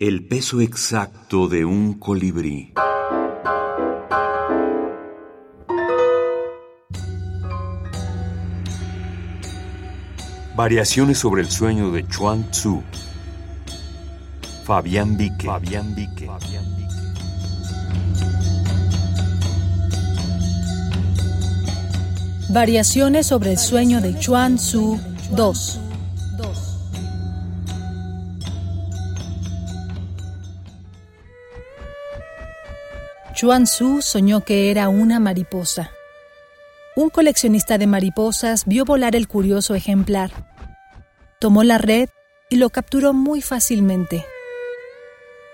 El peso exacto de un colibrí. Variaciones sobre el sueño de Chuan Tzu. Fabián Vique. Fabián Vique. Variaciones sobre el sueño de Chuan Tzu 2. Chuan Tzu soñó que era una mariposa. Un coleccionista de mariposas vio volar el curioso ejemplar. Tomó la red y lo capturó muy fácilmente.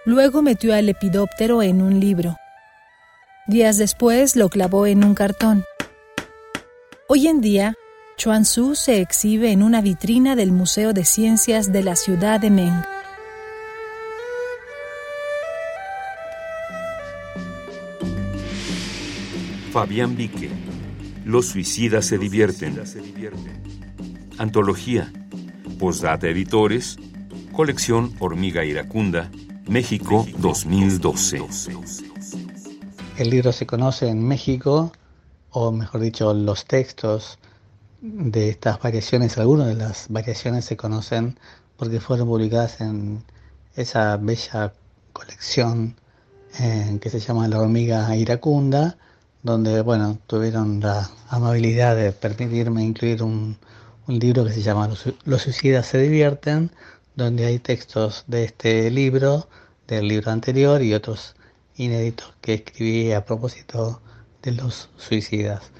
Luego metió al lepidóptero en un libro. Días después lo clavó en un cartón. Hoy en día, Chuan Tzu se exhibe en una vitrina del Museo de Ciencias de la ciudad de Meng. Fabián Vique. Los suicidas se divierten. Antología. Postdata Editores. Colección Hormiga Iracunda. México 2012. El libro se conoce en México, o mejor dicho, los textos de estas variaciones, algunas de las variaciones se conocen porque fueron publicadas en esa bella colección eh, que se llama La hormiga iracunda, donde bueno, tuvieron la amabilidad de permitirme incluir un, un libro que se llama Los, Los suicidas se divierten, donde hay textos de este libro, del libro anterior y otros inéditos que escribí a propósito de los suicidas.